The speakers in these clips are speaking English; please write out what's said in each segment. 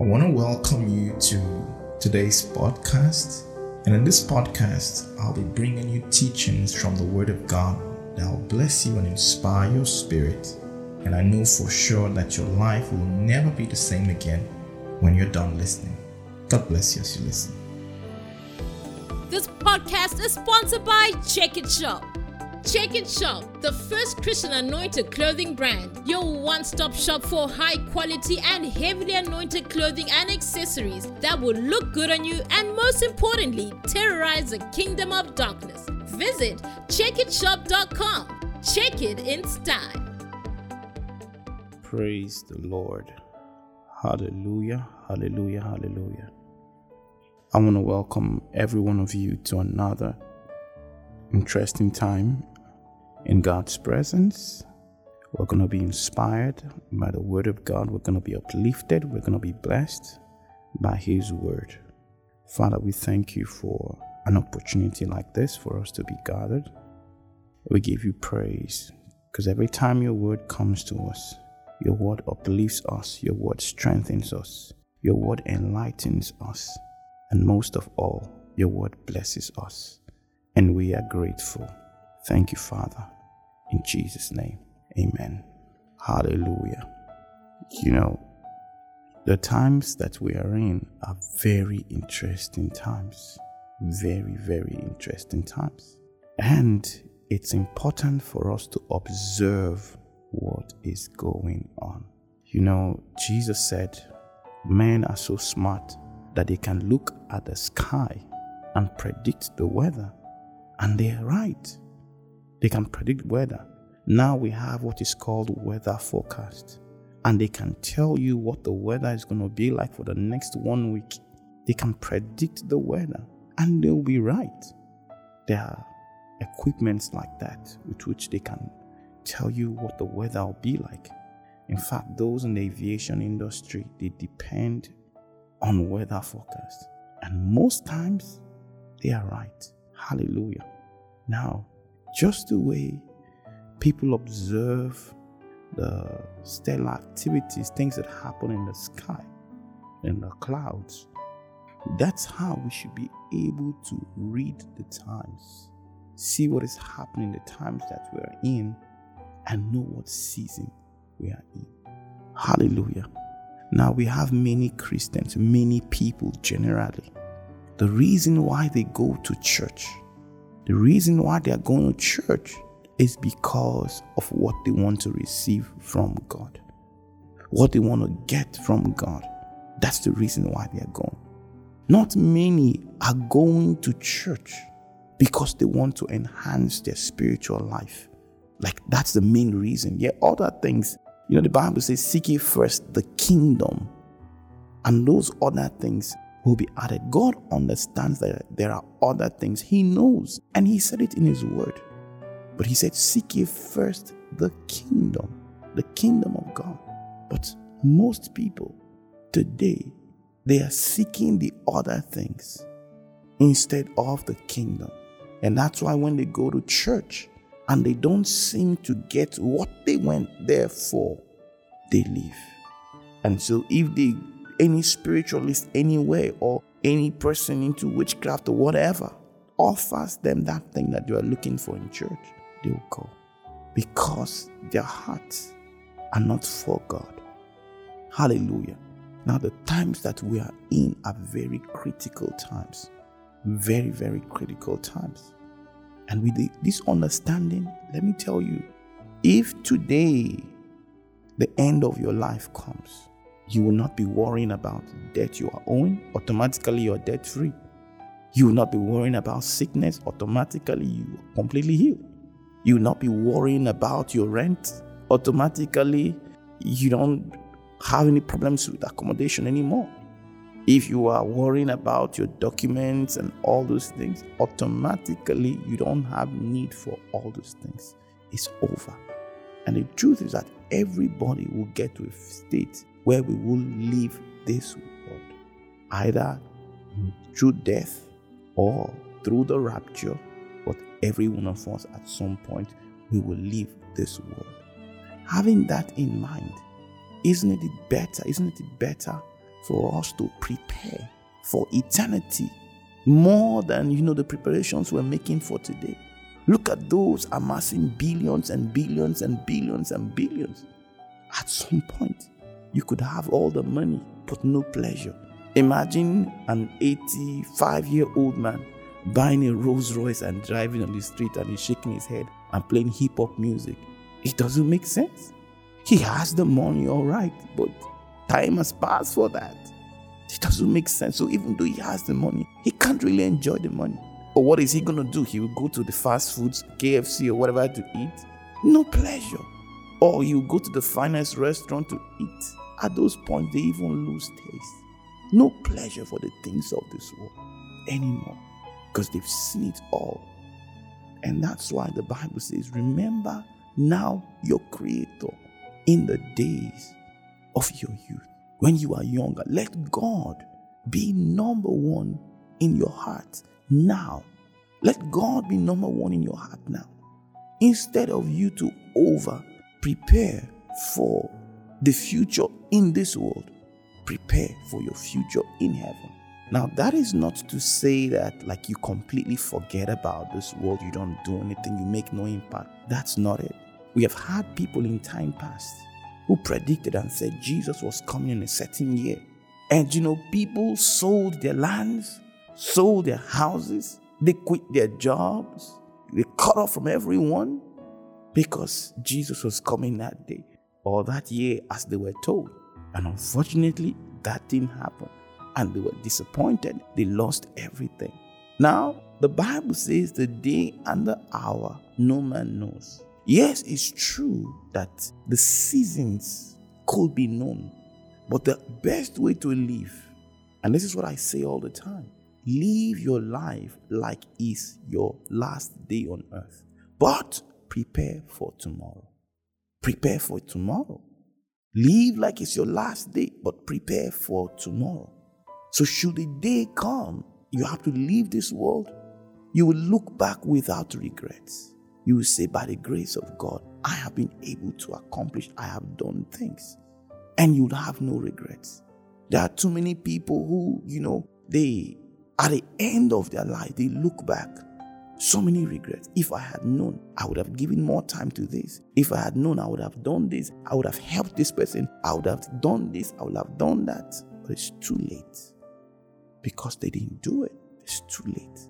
I want to welcome you to today's podcast. And in this podcast, I'll be bringing you teachings from the Word of God that will bless you and inspire your spirit. And I know for sure that your life will never be the same again when you're done listening. God bless you as you listen. This podcast is sponsored by Check It Shop. Check It Shop, the first Christian anointed clothing brand, your one stop shop for high quality and heavily anointed clothing and accessories that will look good on you and, most importantly, terrorize the kingdom of darkness. Visit checkitshop.com. Check it in style. Praise the Lord. Hallelujah, hallelujah, hallelujah. I want to welcome every one of you to another interesting time in God's presence. We're going to be inspired by the Word of God. We're going to be uplifted. We're going to be blessed by His Word. Father, we thank you for an opportunity like this for us to be gathered. We give you praise because every time your Word comes to us, your Word uplifts us, your Word strengthens us, your Word enlightens us, and most of all, your Word blesses us. And we are grateful. Thank you, Father. In Jesus' name, amen. Hallelujah. You know, the times that we are in are very interesting times. Very, very interesting times. And it's important for us to observe what is going on. You know, Jesus said, Men are so smart that they can look at the sky and predict the weather. And they're right. They can predict weather. Now we have what is called weather forecast. And they can tell you what the weather is going to be like for the next one week. They can predict the weather and they'll be right. There are equipments like that with which they can tell you what the weather will be like. In fact, those in the aviation industry, they depend on weather forecast. And most times they are right. Hallelujah. Now, just the way people observe the stellar activities, things that happen in the sky, in the clouds, that's how we should be able to read the times, see what is happening in the times that we are in, and know what season we are in. Hallelujah. Now we have many Christians, many people generally. The reason why they go to church the reason why they are going to church is because of what they want to receive from God, what they want to get from God. That's the reason why they are going. Not many are going to church because they want to enhance their spiritual life. Like that's the main reason. Yeah, other things, you know, the Bible says, seek ye first the kingdom, and those other things will be added. God understands that there are other things. He knows, and He said it in His word. But He said, Seek ye first the kingdom, the kingdom of God. But most people today, they are seeking the other things instead of the kingdom. And that's why when they go to church and they don't seem to get what they went there for, they leave. And so if they any spiritualist anywhere or any person into witchcraft or whatever offers them that thing that you are looking for in church, they will go because their hearts are not for God. Hallelujah. Now, the times that we are in are very critical times. Very, very critical times. And with the, this understanding, let me tell you if today the end of your life comes, you will not be worrying about debt you are owing. Automatically, you're debt free. You will not be worrying about sickness. Automatically, you are completely healed. You will not be worrying about your rent. Automatically, you don't have any problems with accommodation anymore. If you are worrying about your documents and all those things, automatically you don't have need for all those things. It's over. And the truth is that everybody will get to a state where we will leave this world, either through death or through the rapture. But every one of us at some point we will leave this world. Having that in mind, isn't it better? Isn't it better for us to prepare for eternity more than you know the preparations we're making for today. Look at those amassing billions and billions and billions and billions. At some point, you could have all the money but no pleasure. Imagine an 85 year old man buying a Rolls Royce and driving on the street and he's shaking his head and playing hip hop music. It doesn't make sense. He has the money, all right, but time has passed for that. It doesn't make sense. So even though he has the money, he can't really enjoy the money. Or what is he gonna do? He will go to the fast foods, KFC or whatever to eat. No pleasure. Or you go to the finest restaurant to eat. At those points, they even lose taste. No pleasure for the things of this world anymore because they've seen it all. And that's why the Bible says, Remember now your Creator in the days of your youth. When you are younger, let God be number one in your heart now. Let God be number one in your heart now. Instead of you to over prepare for the future in this world, prepare for your future in heaven. Now, that is not to say that like you completely forget about this world, you don't do anything, you make no impact. That's not it. We have had people in time past who predicted and said Jesus was coming in a certain year. And you know, people sold their lands, sold their houses, they quit their jobs, they cut off from everyone because Jesus was coming that day or that year as they were told. And unfortunately, that didn't happen and they were disappointed. They lost everything. Now, the Bible says the day and the hour no man knows. Yes, it's true that the seasons could be known, but the best way to live, and this is what I say all the time live your life like it's your last day on earth, but prepare for tomorrow. Prepare for tomorrow. Live like it's your last day, but prepare for tomorrow. So, should the day come, you have to leave this world, you will look back without regrets. You will say, By the grace of God, I have been able to accomplish, I have done things. And you'll have no regrets. There are too many people who, you know, they, at the end of their life, they look back. So many regrets. If I had known, I would have given more time to this. If I had known, I would have done this. I would have helped this person. I would have done this. I would have done that. But it's too late because they didn't do it. It's too late.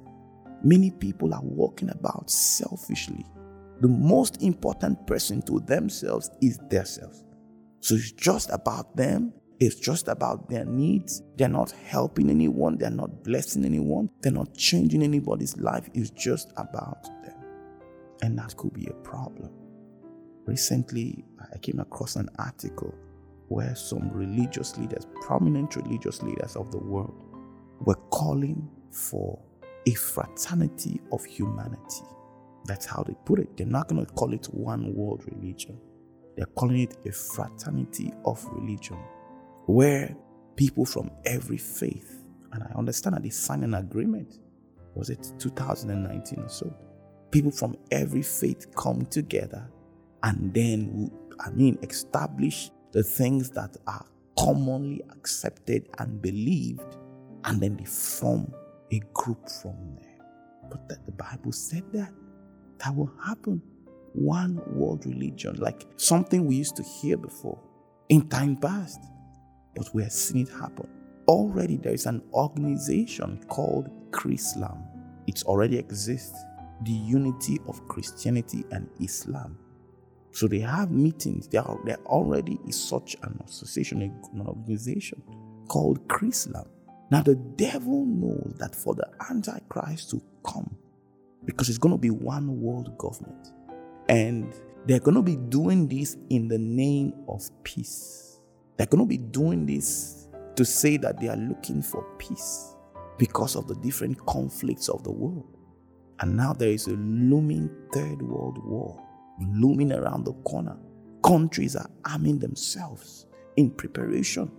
Many people are walking about selfishly. The most important person to themselves is themselves. So it's just about them. It's just about their needs. They're not helping anyone. They're not blessing anyone. They're not changing anybody's life. It's just about them. And that could be a problem. Recently, I came across an article where some religious leaders, prominent religious leaders of the world, were calling for a fraternity of humanity. That's how they put it. They're not going to call it one world religion. They're calling it a fraternity of religion where people from every faith, and I understand that they signed an agreement, was it 2019 or so? People from every faith come together and then, I mean, establish the things that are commonly accepted and believed and then they form a group from there. But that the Bible said that that will happen. One world religion, like something we used to hear before in time past, but we are seeing it happen. Already there is an organization called Chrislam. It already exists. The unity of Christianity and Islam. So they have meetings. There, are, there already is such an association, an organization called Chrislam. Now, the devil knows that for the Antichrist to come, because it's going to be one world government, and they're going to be doing this in the name of peace. They're going to be doing this to say that they are looking for peace because of the different conflicts of the world. And now there is a looming third world war looming around the corner. Countries are arming themselves in preparation.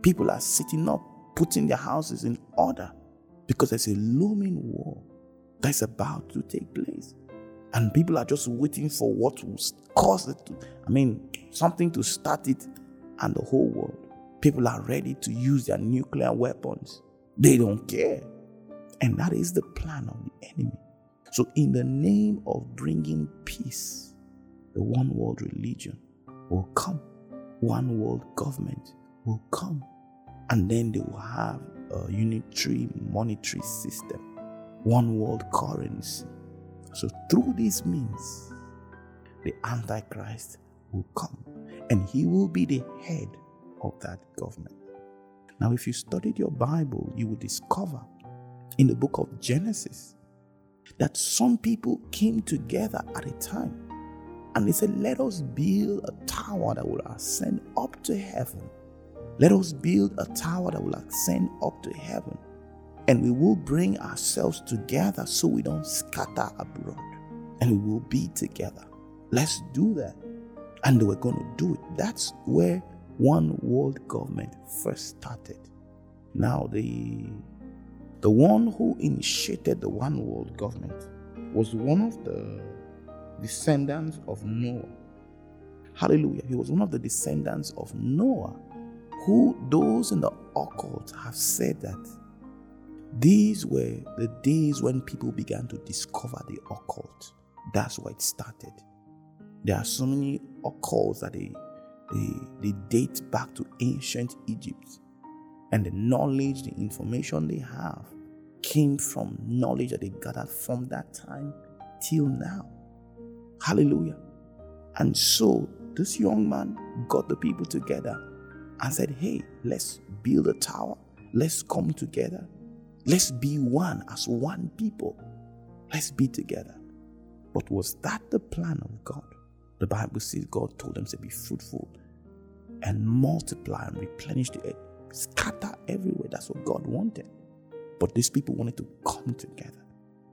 People are sitting up putting their houses in order because there's a looming war that's about to take place. And people are just waiting for what will cause it to, I mean, something to start it and the whole world People are ready to use their nuclear weapons. They don't care. And that is the plan of the enemy. So, in the name of bringing peace, the one world religion will come, one world government will come, and then they will have a unitary monetary system, one world currency. So, through these means, the Antichrist will come and he will be the head of that government. Now, if you studied your Bible, you will discover in the book of Genesis that some people came together at a time and they said, Let us build a tower that will ascend up to heaven. Let us build a tower that will ascend up to heaven. And we will bring ourselves together so we don't scatter abroad. And we will be together. Let's do that. And they were going to do it. That's where one world government first started. Now, the, the one who initiated the one world government was one of the descendants of Noah. Hallelujah. He was one of the descendants of Noah, who those in the occult have said that these were the days when people began to discover the occult. That's why it started. There are so many occults that they they, they date back to ancient Egypt. And the knowledge, the information they have came from knowledge that they gathered from that time till now. Hallelujah. And so this young man got the people together and said, Hey, let's build a tower. Let's come together. Let's be one as one people. Let's be together. But was that the plan of God? The Bible says God told them to be fruitful and multiply and replenish the earth, scatter everywhere. That's what God wanted. But these people wanted to come together.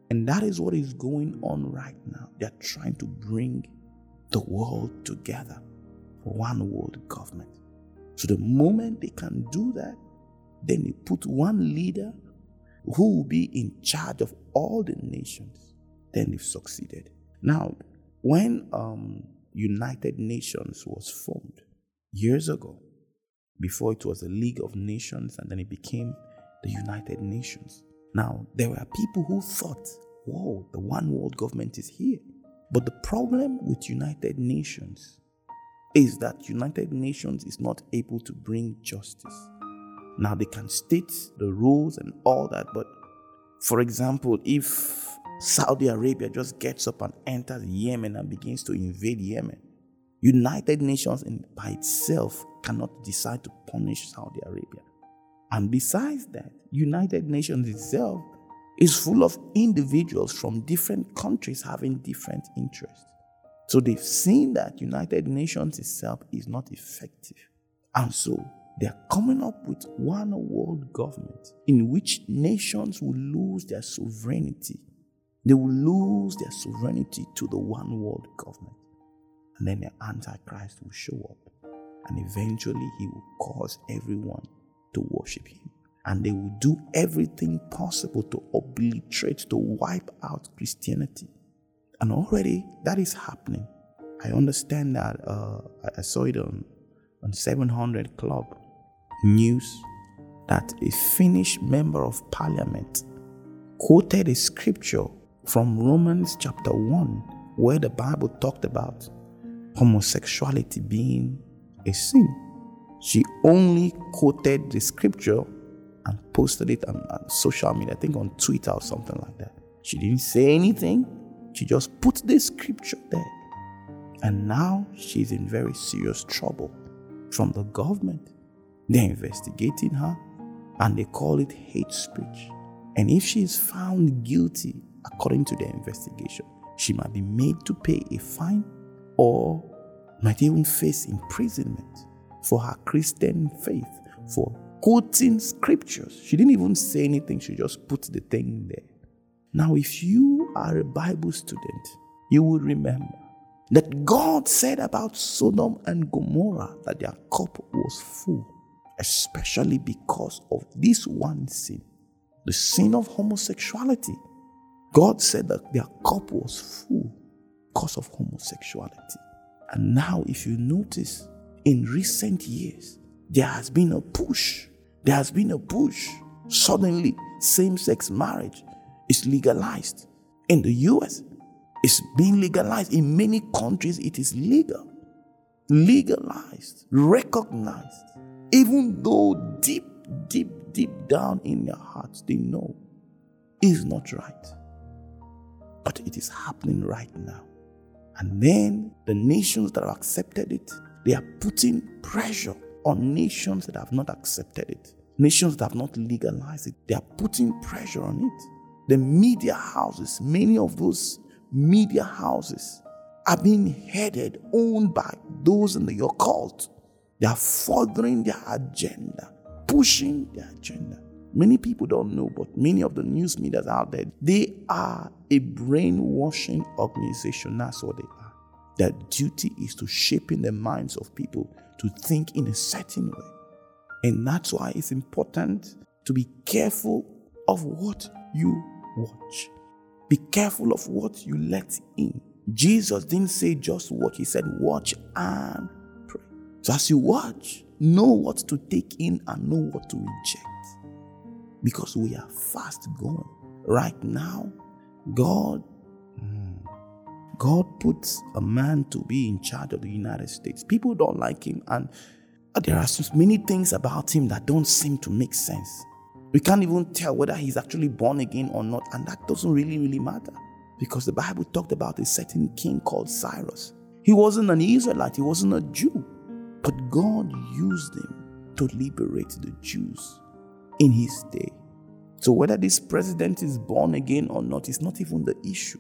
And that is what is going on right now. They're trying to bring the world together for one world government. So the moment they can do that, then they put one leader who will be in charge of all the nations. Then they've succeeded. Now, when um, United Nations was formed years ago, before it was the League of Nations and then it became the United Nations. Now, there were people who thought, whoa, the one world government is here. But the problem with United Nations is that United Nations is not able to bring justice. Now, they can state the rules and all that, but for example, if Saudi Arabia just gets up and enters Yemen and begins to invade Yemen, United Nations in, by itself cannot decide to punish Saudi Arabia. And besides that, United Nations itself is full of individuals from different countries having different interests. So they've seen that United Nations itself is not effective. And so they're coming up with one world government in which nations will lose their sovereignty. They will lose their sovereignty to the one world government. And then the Antichrist will show up. And eventually he will cause everyone to worship him. And they will do everything possible to obliterate, to wipe out Christianity. And already that is happening. I understand that uh, I saw it on, on 700 Club News that a Finnish member of parliament quoted a scripture from Romans chapter 1 where the Bible talked about homosexuality being a sin. She only quoted the scripture and posted it on, on, social media, I think on Twitter or something like that. She didn't say anything, she just put the scripture there. And now she's in very serious trouble from the government. They're investigating her and they call it hate speech. And if she is found guilty, according to their investigation, she might be made to pay a fine or might even face imprisonment for her Christian faith, for quoting scriptures. She didn't even say anything, she just put the thing there. Now, if you are a Bible student, you will remember that God said about Sodom and Gomorrah that their cup was full, especially because of this one sin the sin of homosexuality. God said that their cup was full because of homosexuality. And now, if you notice, in recent years, there has been a push. There has been a push. Suddenly, same sex marriage is legalized. In the US, it's being legalized. In many countries, it is legal, legalized, recognized. Even though deep, deep, deep down in their hearts, they know it's not right. But it is happening right now. And then the nations that have accepted it, they are putting pressure on nations that have not accepted it, nations that have not legalized it. They are putting pressure on it. The media houses, many of those media houses are being headed, owned by those in the occult. They are furthering their agenda, pushing their agenda. Many people don't know, but many of the news medias out there, they are a brainwashing organization. That's what they are. Their duty is to shaping the minds of people to think in a certain way. And that's why it's important to be careful of what you watch. Be careful of what you let in. Jesus didn't say just watch, he said watch and pray. So as you watch, know what to take in and know what to reject because we are fast going. Right now, God hmm, God puts a man to be in charge of the United States. People don't like him, and uh, there are many things about him that don't seem to make sense. We can't even tell whether he's actually born again or not, and that doesn't really, really matter because the Bible talked about a certain king called Cyrus. He wasn't an Israelite, he wasn't a Jew, but God used him to liberate the Jews in his day. So, whether this president is born again or not is not even the issue.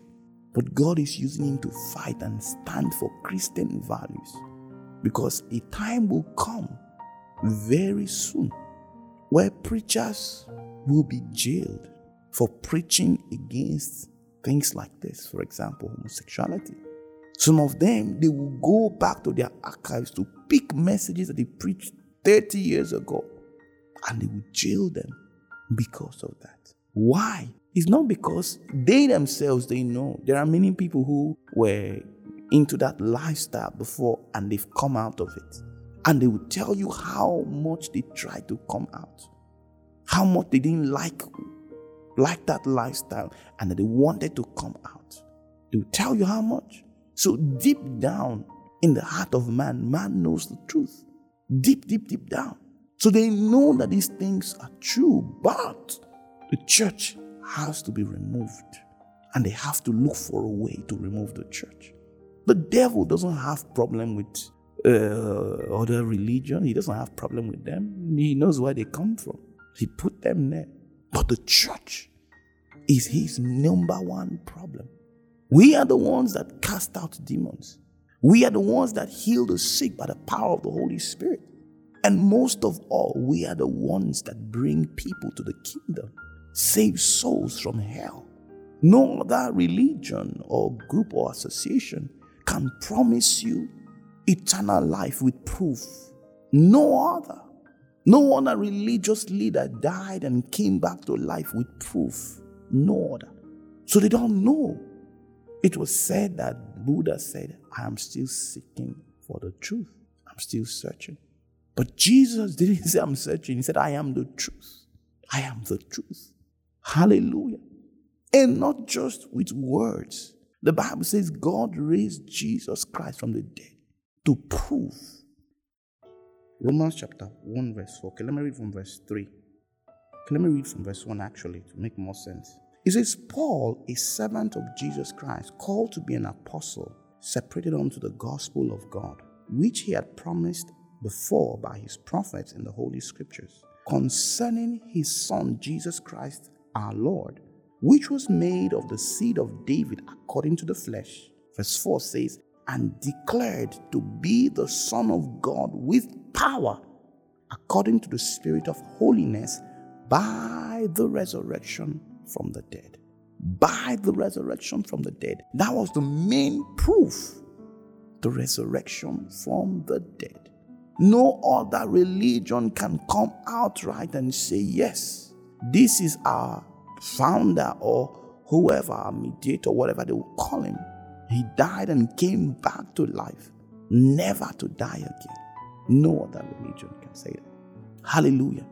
But God is using him to fight and stand for Christian values. Because a time will come very soon where preachers will be jailed for preaching against things like this, for example, homosexuality. Some of them, they will go back to their archives to pick messages that they preached 30 years ago and they will jail them because of that. Why? It's not because they themselves they know. There are many people who were into that lifestyle before and they've come out of it. And they will tell you how much they tried to come out. How much they didn't like like that lifestyle and that they wanted to come out. They will tell you how much. So deep down in the heart of man, man knows the truth. Deep, deep, deep down. So they know that these things are true, but the church has to be removed. And they have to look for a way to remove the church. The devil doesn't have problem with uh, other religion. He doesn't have problem with them. He knows where they come from. He put them there. But the church is his number one problem. We are the ones that cast out demons. We are the ones that heal the sick by the power of the Holy Spirit. And most of all, we are the ones that bring people to the kingdom, save souls from hell. No other religion or group or association can promise you eternal life with proof. No other. No other religious leader died and came back to life with proof. No other. So they don't know. It was said that Buddha said, I am still seeking for the truth. I'm still searching. But Jesus didn't say, I'm searching. He said, I am the truth. I am the truth. Hallelujah. And not just with words. The Bible says God raised Jesus Christ from the dead to prove. Romans chapter 1, verse 4. Okay, let me read from verse 3. Okay, let me read from verse 1 actually to make more sense. It says, Paul, a servant of Jesus Christ, called to be an apostle, separated unto the gospel of God, which he had promised before by his prophets in the Holy Scriptures concerning his Son Jesus Christ our Lord, which was made of the seed of David according to the flesh. Verse 4 says, and declared to be the Son of God with power according to the Spirit of holiness by the resurrection from the dead. By the resurrection from the dead. That was the main proof. The resurrection from the dead. No other religion can come outright and say, yes, this is our founder or whoever, our mediator, whatever they will call him. He died and came back to life, never to die again. No other religion can say that. Hallelujah.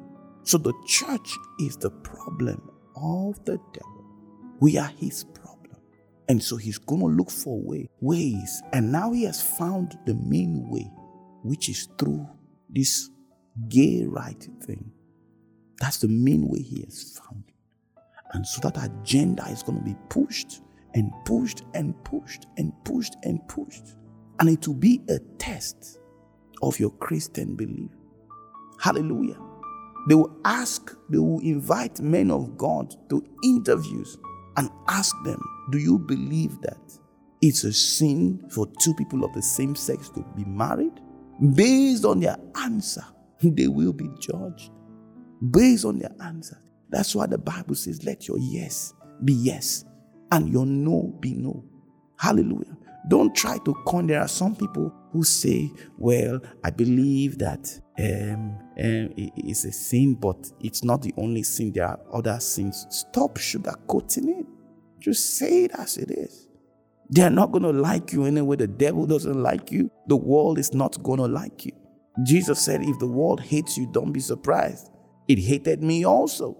So the church is the problem of the devil. We are his problem. And so he's going to look for way, ways. And now he has found the main way, which is through this gay right thing. That's the main way he has found. And so that agenda is going to be pushed and pushed and pushed and pushed and pushed. And it will be a test of your Christian belief. Hallelujah. They will ask, they will invite men of God to interviews and ask them, Do you believe that it's a sin for two people of the same sex to be married? Based on their answer, they will be judged. Based on their answer. That's why the Bible says, Let your yes be yes and your no be no. Hallelujah. Don't try to con. There are some people who say, Well, I believe that um, um, it's a sin, but it's not the only sin. There are other sins. Stop sugarcoating it. Just say it as it is. They are not going to like you anyway. The devil doesn't like you. The world is not going to like you. Jesus said, If the world hates you, don't be surprised. It hated me also.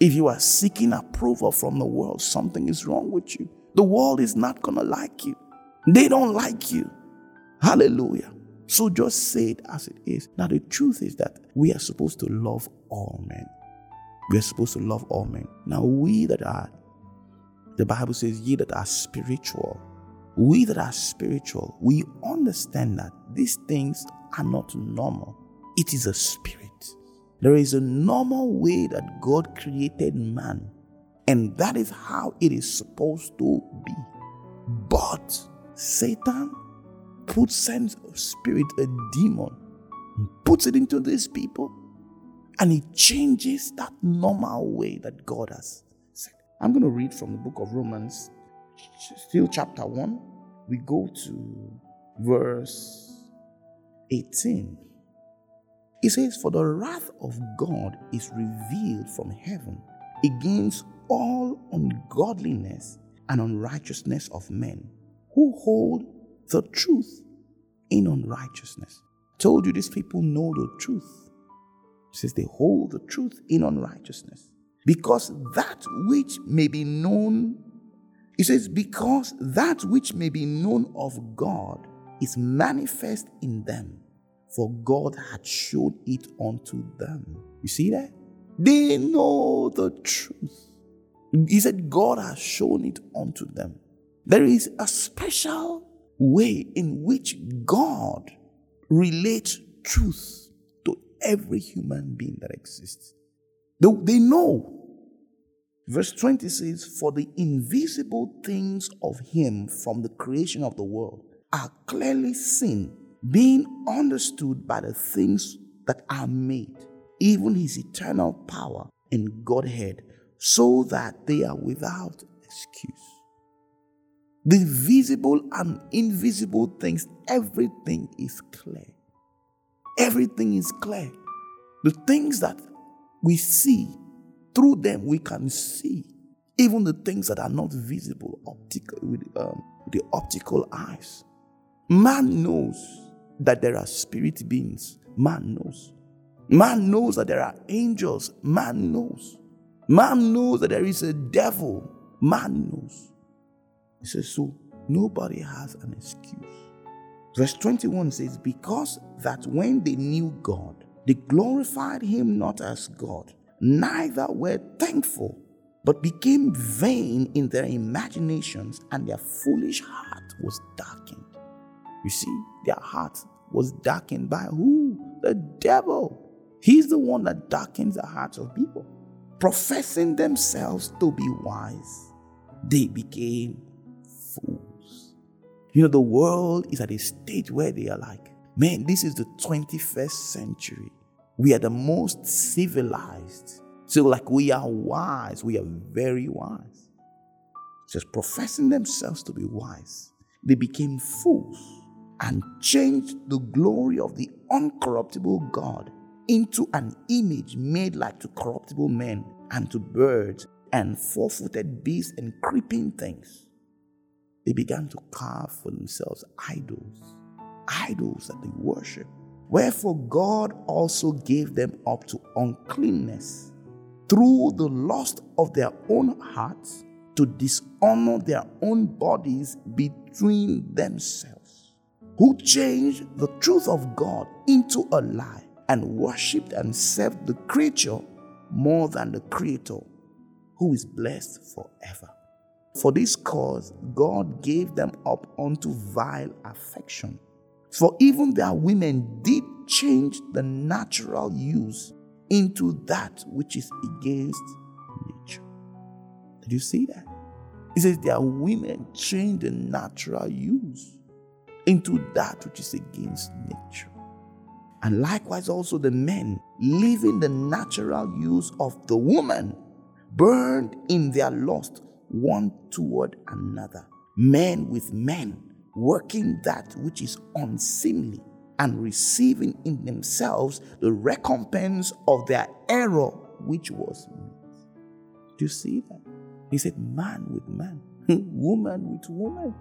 If you are seeking approval from the world, something is wrong with you. The world is not going to like you. They don't like you. Hallelujah. So just say it as it is. Now, the truth is that we are supposed to love all men. We are supposed to love all men. Now, we that are, the Bible says, ye that are spiritual, we that are spiritual, we understand that these things are not normal. It is a spirit. There is a normal way that God created man, and that is how it is supposed to be. But Satan puts sense of spirit, a demon, puts it into these people, and he changes that normal way that God has. I'm going to read from the book of Romans, still chapter 1. We go to verse 18. It says, For the wrath of God is revealed from heaven against all ungodliness and unrighteousness of men who hold the truth in unrighteousness. Told you these people know the truth. It says they hold the truth in unrighteousness. Because that which may be known, it says, because that which may be known of God is manifest in them, for God had showed it unto them. You see that? They know the truth. He said, God has shown it unto them. There is a special way in which God relates truth to every human being that exists. They, they know. Verse 20 says, For the invisible things of Him from the creation of the world are clearly seen, being understood by the things that are made, even His eternal power and Godhead, so that they are without excuse. The visible and invisible things, everything is clear. Everything is clear. The things that we see, through them we can see. Even the things that are not visible optical, with, um, with the optical eyes. Man knows that there are spirit beings. Man knows. Man knows that there are angels. Man knows. Man knows that there is a devil. Man knows. He says, So nobody has an excuse. Verse 21 says, Because that when they knew God, they glorified him not as God, neither were thankful, but became vain in their imaginations, and their foolish heart was darkened. You see, their heart was darkened by who? The devil. He's the one that darkens the hearts of people. Professing themselves to be wise, they became fools. You know, the world is at a stage where they are like, man, this is the 21st century. We are the most civilized. So, like, we are wise. We are very wise. Just professing themselves to be wise, they became fools and changed the glory of the uncorruptible God into an image made like to corruptible men and to birds and four footed beasts and creeping things they began to carve for themselves idols, idols that they worship. Wherefore God also gave them up to uncleanness through the lust of their own hearts to dishonor their own bodies between themselves, who changed the truth of God into a lie and worshipped and served the creature more than the Creator, who is blessed forever. For this cause, God gave them up unto vile affection. For even their women did change the natural use into that which is against nature. Did you see that? He says their women change the natural use into that which is against nature. And likewise, also the men, leaving the natural use of the woman, burned in their lust one toward another. Men with men, working that which is unseemly, and receiving in themselves the recompense of their error which was meant. Do you see that? He said, man with man, woman with woman.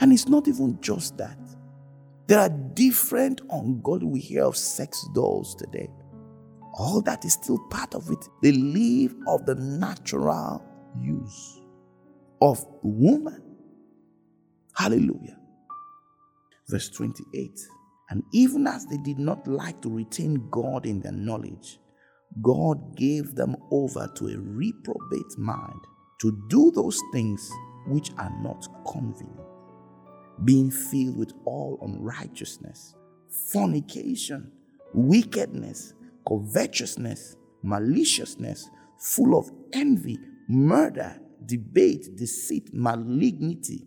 And it's not even just that. There are different ungodly, we hear of sex dolls today. All that is still part of it. They live of the natural use of woman. Hallelujah. Verse 28. And even as they did not like to retain God in their knowledge, God gave them over to a reprobate mind to do those things which are not convenient, being filled with all unrighteousness, fornication, wickedness, covetousness, maliciousness, full of envy, murder, debate, deceit, malignity,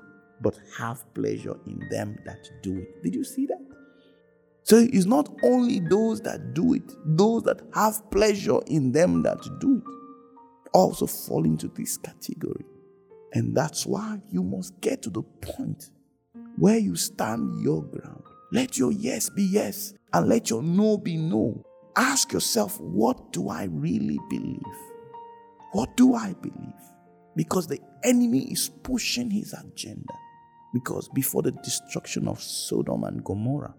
but have pleasure in them that do it. Did you see that? So it's not only those that do it, those that have pleasure in them that do it also fall into this category. And that's why you must get to the point where you stand your ground. Let your yes be yes and let your no be no. Ask yourself, what do I really believe? What do I believe? Because the enemy is pushing his agenda. Because before the destruction of Sodom and Gomorrah,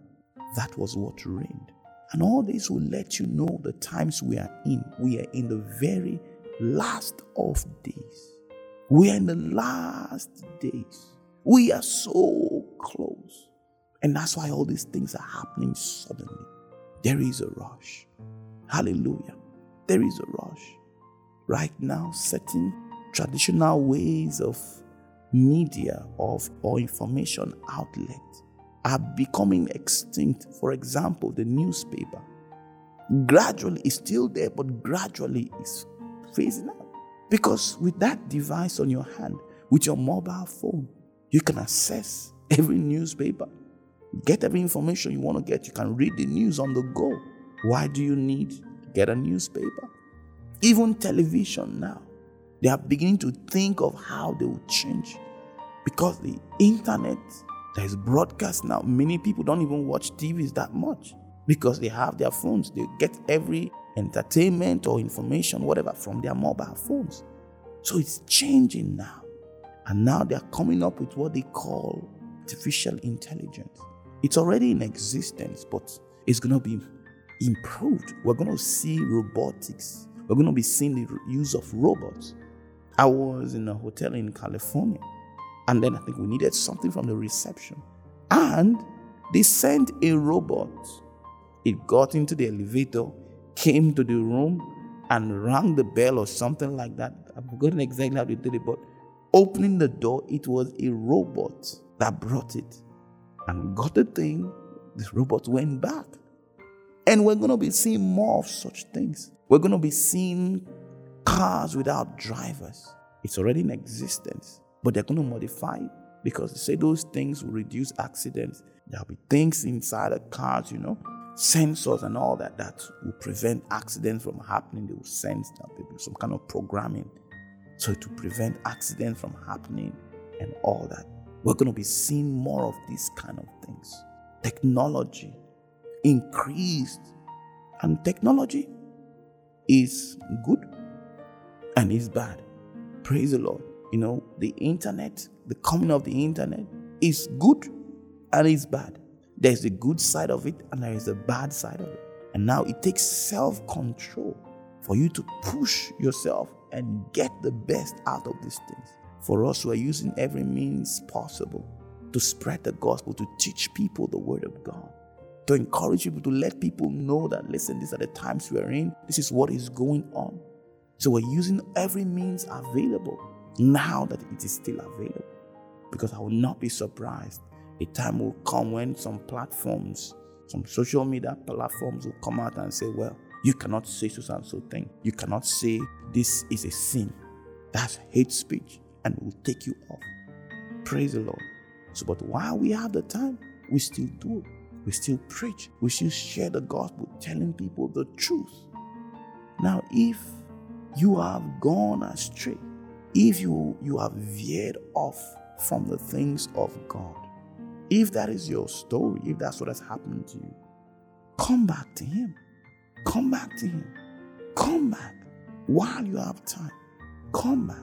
that was what reigned. And all this will let you know the times we are in. We are in the very last of days. We are in the last days. We are so close. And that's why all these things are happening suddenly. There is a rush. Hallelujah. There is a rush. Right now, certain traditional ways of media of or information outlets are becoming extinct. For example, the newspaper. Gradually, it's still there, but gradually it's phasing out. Because with that device on your hand, with your mobile phone, you can access every newspaper, get every information you want to get. You can read the news on the go. Why do you need get a newspaper? Even television now, they are beginning to think of how they will change because the internet there's broadcast now. Many people don't even watch TVs that much because they have their phones. They get every entertainment or information, whatever, from their mobile phones. So it's changing now. And now they're coming up with what they call artificial intelligence. It's already in existence, but it's going to be improved. We're going to see robotics. We're going to be seeing the use of robots. I was in a hotel in California and then I think we needed something from the reception. And they sent a robot. It got into the elevator, came to the room, and rang the bell or something like that. I've forgotten exactly how they did it, but opening the door, it was a robot that brought it and got the thing. This robot went back. And we're going to be seeing more of such things. We're going to be seeing cars without drivers. It's already in existence but they're going to modify it because they say those things will reduce accidents. There'll be things inside the cars, you know, sensors and all that that will prevent accidents from happening. They will sense that there will be some kind of programming. So to prevent accidents from happening and all that. We're going to be seeing more of these kind of things. Technology increased. And technology is good and it's bad. Praise the Lord. You know, the internet, the coming of the internet is good and is bad. There's the good side of it and there is the bad side of it. And now it takes self control for you to push yourself and get the best out of these things. For us, we're using every means possible to spread the gospel, to teach people the word of God, to encourage people, to let people know that, listen, these are the times we are in, this is what is going on. So we're using every means available now that it is still available. Because I will not be surprised. A time will come when some platforms, some social media platforms will come out and say, well, you cannot say so and so thing. You cannot say this is a sin. That's hate speech and will take you off. Praise the Lord. So, but while we have the time, we still do it. We still preach. We still share the gospel, telling people the truth. Now, if you have gone astray, if you, you have veered off from the things of God, if that is your story, if that's what has happened to you, come back to Him. Come back to Him. Come back while you have time. Come back.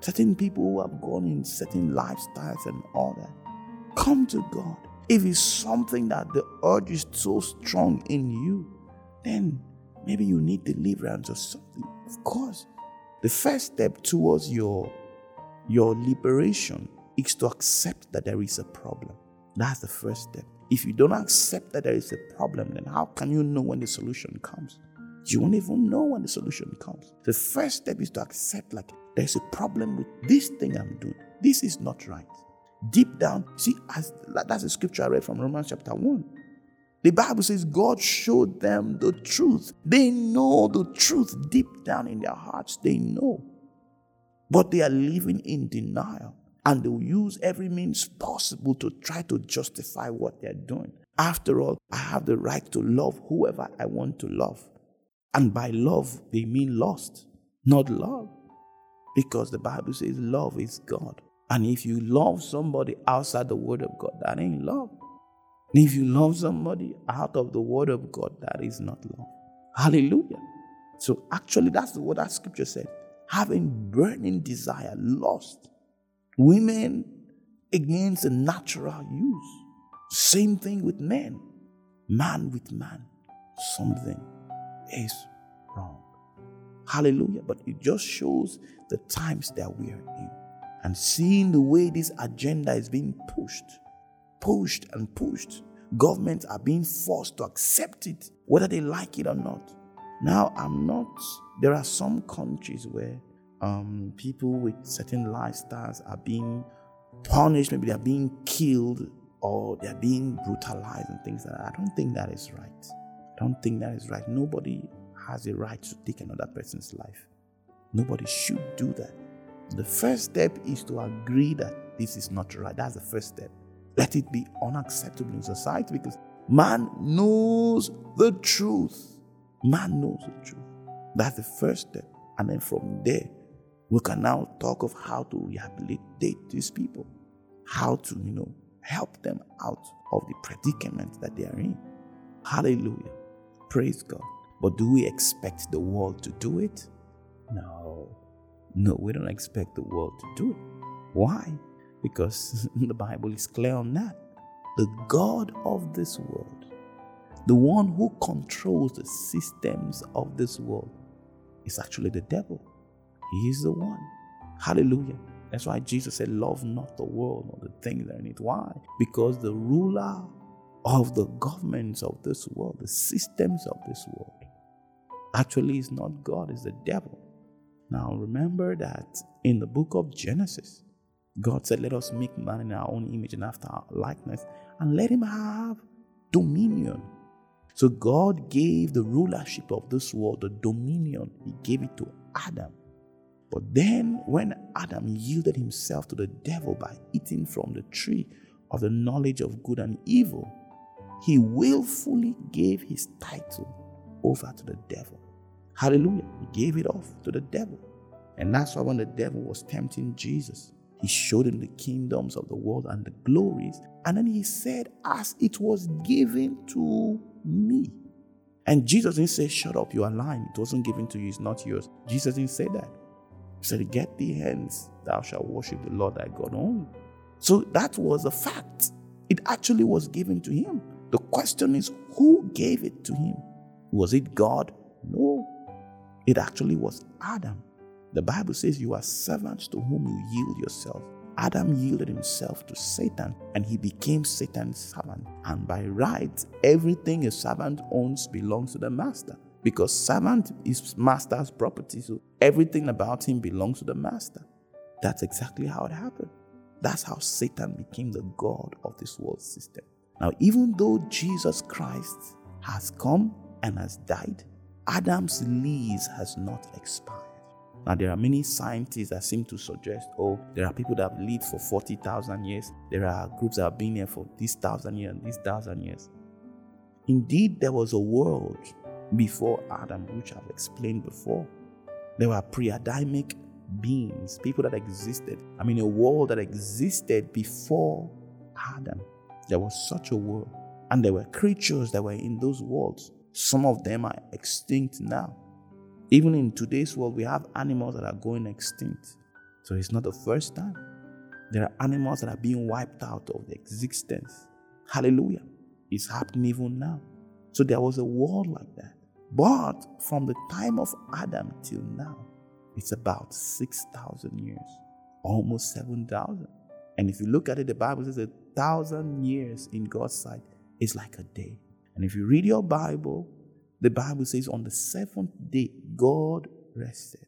Certain people who have gone in certain lifestyles and all that, come to God. If it's something that the urge is so strong in you, then maybe you need deliverance or something. Of course, the first step towards your your liberation is to accept that there is a problem. That's the first step. If you don't accept that there is a problem, then how can you know when the solution comes? You won't even know when the solution comes. The first step is to accept, like, there's a problem with this thing I'm doing. This is not right. Deep down, see, as that's a scripture I read from Romans chapter 1. The Bible says God showed them the truth. They know the truth deep down in their hearts. They know. But they are living in denial. And they will use every means possible to try to justify what they're doing. After all, I have the right to love whoever I want to love. And by love, they mean lust, not love. Because the Bible says love is God. And if you love somebody outside the Word of God, that ain't love. And if you love somebody out of the Word of God, that is not love. Hallelujah. So actually, that's what that scripture said. Having burning desire, lust. Women against the natural use. Same thing with men. Man with man. Something is wrong. Hallelujah. But it just shows the times that we are in. And seeing the way this agenda is being pushed pushed and pushed. Governments are being forced to accept it, whether they like it or not. Now, I'm not, there are some countries where um, people with certain lifestyles are being punished, maybe they're being killed or they're being brutalized and things like that. I don't think that is right. I don't think that is right. Nobody has a right to take another person's life. Nobody should do that. The first step is to agree that this is not right. That's the first step. Let it be unacceptable in society because man knows the truth. Man knows the truth. That's the first step. And then from there, we can now talk of how to rehabilitate these people, how to, you know, help them out of the predicament that they are in. Hallelujah. Praise God. But do we expect the world to do it? No. No, we don't expect the world to do it. Why? Because the Bible is clear on that. The God of this world, the one who controls the systems of this world, is actually the devil. He is the one. Hallelujah. That's why Jesus said, Love not the world or the things that in it. Why? Because the ruler of the governments of this world, the systems of this world, actually is not God, is the devil. Now remember that in the book of Genesis, God said, Let us make man in our own image and after our likeness, and let him have dominion. So God gave the rulership of this world, the dominion, He gave it to Adam. But then, when Adam yielded himself to the devil by eating from the tree of the knowledge of good and evil, he willfully gave his title over to the devil. Hallelujah. He gave it off to the devil. And that's why when the devil was tempting Jesus, he showed him the kingdoms of the world and the glories. And then he said, As it was given to me. And Jesus didn't say, Shut up, you are lying. It wasn't given to you, it's not yours. Jesus didn't say that. He said, Get thee hence, thou shalt worship the Lord thy God only. So that was a fact. It actually was given to him. The question is, who gave it to him? Was it God? No. It actually was Adam. The Bible says you are servants to whom you yield yourself. Adam yielded himself to Satan and he became Satan's servant. And by right, everything a servant owns belongs to the master because servant is master's property. So everything about him belongs to the master. That's exactly how it happened. That's how Satan became the God of this world system. Now, even though Jesus Christ has come and has died, Adam's lease has not expired. Now, there are many scientists that seem to suggest, oh, there are people that have lived for 40,000 years. There are groups that have been here for this thousand years and this thousand years. Indeed, there was a world before Adam, which I've explained before. There were pre Adamic beings, people that existed. I mean, a world that existed before Adam. There was such a world. And there were creatures that were in those worlds. Some of them are extinct now. Even in today's world, we have animals that are going extinct. So it's not the first time. There are animals that are being wiped out of existence. Hallelujah. It's happening even now. So there was a world like that. But from the time of Adam till now, it's about 6,000 years, almost 7,000. And if you look at it, the Bible says a thousand years in God's sight is like a day. And if you read your Bible, the Bible says on the seventh day, God rested.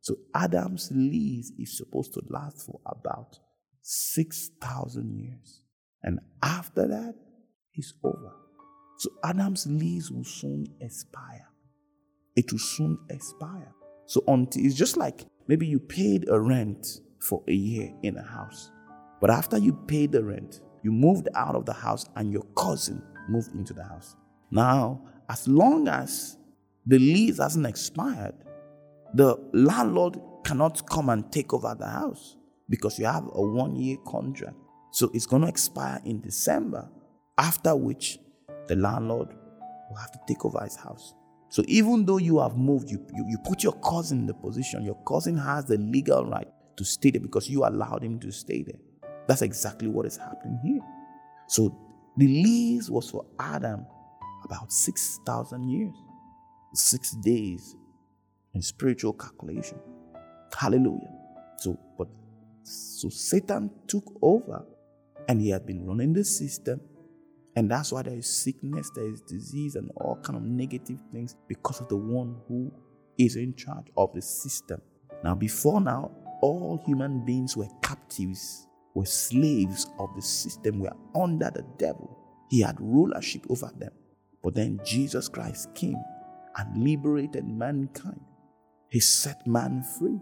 So Adam's lease is supposed to last for about 6,000 years. And after that, it's over. So Adam's lease will soon expire. It will soon expire. So until it's just like maybe you paid a rent for a year in a house. But after you paid the rent, you moved out of the house and your cousin moved into the house. Now, as long as the lease hasn't expired, the landlord cannot come and take over the house because you have a one year contract. So it's going to expire in December, after which the landlord will have to take over his house. So even though you have moved, you, you, you put your cousin in the position, your cousin has the legal right to stay there because you allowed him to stay there. That's exactly what is happening here. So the lease was for Adam about 6,000 years, six days in spiritual calculation. Hallelujah. So, but so Satan took over and he had been running the system. And that's why there is sickness, there is disease, and all kind of negative things because of the one who is in charge of the system. Now, before now, all human beings were captives, were slaves of the system, were under the devil. He had rulership over them. But then Jesus Christ came and liberated mankind. He set man free.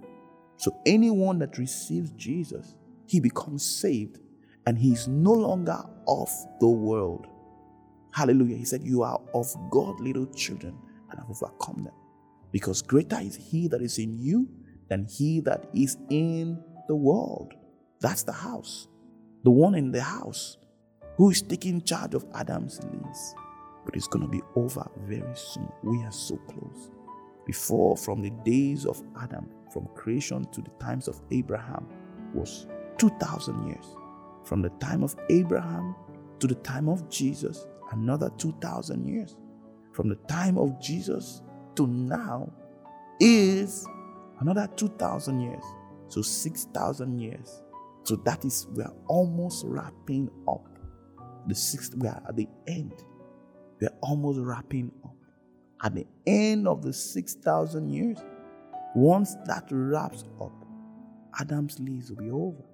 So anyone that receives Jesus, he becomes saved and he is no longer of the world. Hallelujah. He said, You are of God, little children, and have overcome them. Because greater is he that is in you than he that is in the world. That's the house. The one in the house who is taking charge of Adam's lease but it's going to be over very soon. We are so close. Before, from the days of Adam, from creation to the times of Abraham, was 2,000 years. From the time of Abraham to the time of Jesus, another 2,000 years. From the time of Jesus to now is another 2,000 years. So 6,000 years. So that is, we are almost wrapping up. The sixth, we are at the end we're almost wrapping up. At the end of the 6,000 years, once that wraps up, Adam's lease will be over.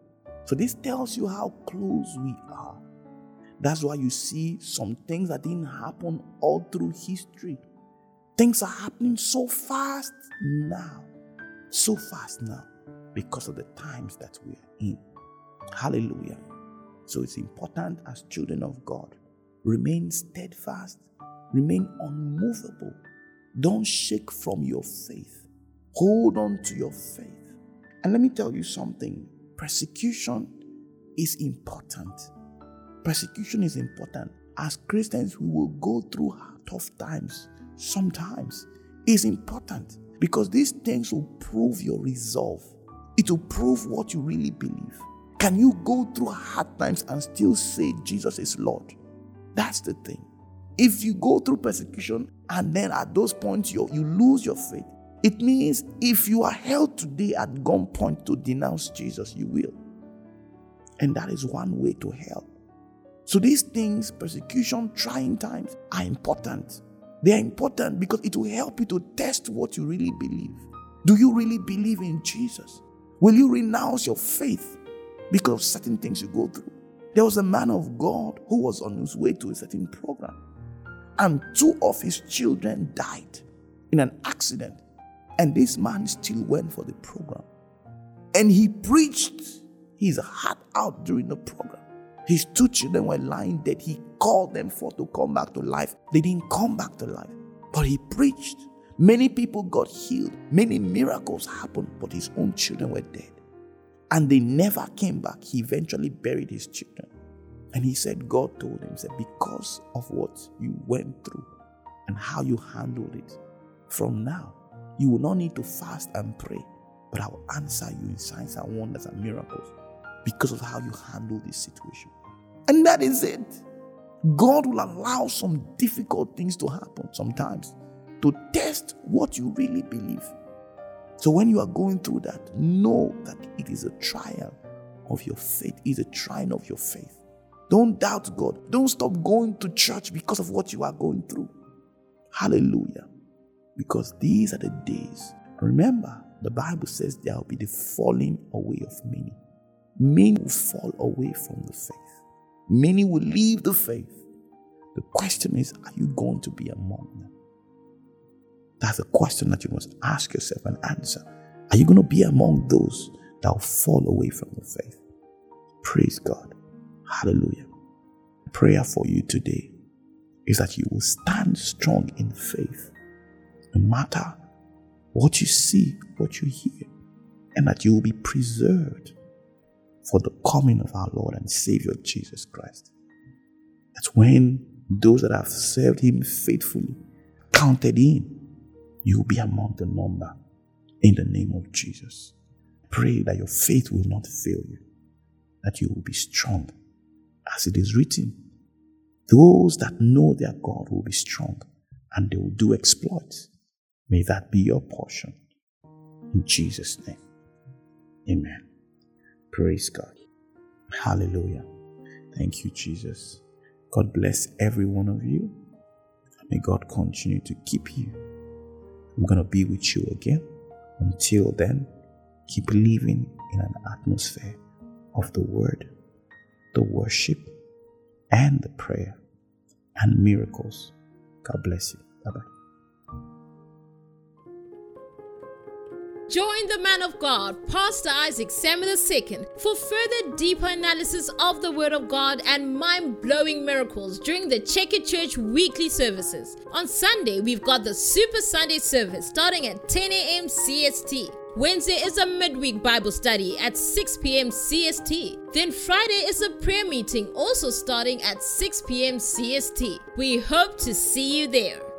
So, this tells you how close we are. That's why you see some things that didn't happen all through history. Things are happening so fast now. So fast now because of the times that we are in. Hallelujah. So, it's important as children of God Remain steadfast, remain unmovable. Don't shake from your faith. Hold on to your faith. And let me tell you something persecution is important. Persecution is important. As Christians, we will go through tough times sometimes. It's important because these things will prove your resolve, it will prove what you really believe. Can you go through hard times and still say Jesus is Lord? That's the thing. If you go through persecution and then at those points you, you lose your faith, it means if you are held today at gunpoint to denounce Jesus, you will. And that is one way to hell. So these things, persecution, trying times, are important. They are important because it will help you to test what you really believe. Do you really believe in Jesus? Will you renounce your faith because of certain things you go through? There was a man of God who was on his way to a certain program, and two of his children died in an accident. And this man still went for the program. And he preached his heart out during the program. His two children were lying dead. He called them forth to come back to life. They didn't come back to life, but he preached. Many people got healed. Many miracles happened, but his own children were dead and they never came back. He eventually buried his children. And he said, God told him, said, because of what you went through and how you handled it, from now, you will not need to fast and pray, but I will answer you in signs and wonders and miracles because of how you handle this situation. And that is it. God will allow some difficult things to happen sometimes to test what you really believe. So when you are going through that, know that it is a trial of your faith, it is a trial of your faith. Don't doubt God. Don't stop going to church because of what you are going through. Hallelujah. Because these are the days. Remember, the Bible says there will be the falling away of many. Many will fall away from the faith. Many will leave the faith. The question is, are you going to be among them? That's a question that you must ask yourself and answer. Are you going to be among those that will fall away from the faith? Praise God. Hallelujah. Prayer for you today is that you will stand strong in faith no matter what you see, what you hear, and that you will be preserved for the coming of our Lord and Savior Jesus Christ. That's when those that have served Him faithfully counted in you will be among the number in the name of Jesus. Pray that your faith will not fail you, that you will be strong. As it is written, those that know their God will be strong and they will do exploits. May that be your portion. In Jesus' name. Amen. Praise God. Hallelujah. Thank you, Jesus. God bless every one of you. May God continue to keep you I'm going to be with you again. Until then, keep living in an atmosphere of the word, the worship, and the prayer and miracles. God bless you. Bye bye. Join the man of God, Pastor Isaac Samuel II, for further deeper analysis of the Word of God and mind blowing miracles during the Checker Church weekly services. On Sunday, we've got the Super Sunday service starting at 10 a.m. CST. Wednesday is a midweek Bible study at 6 p.m. CST. Then Friday is a prayer meeting also starting at 6 p.m. CST. We hope to see you there.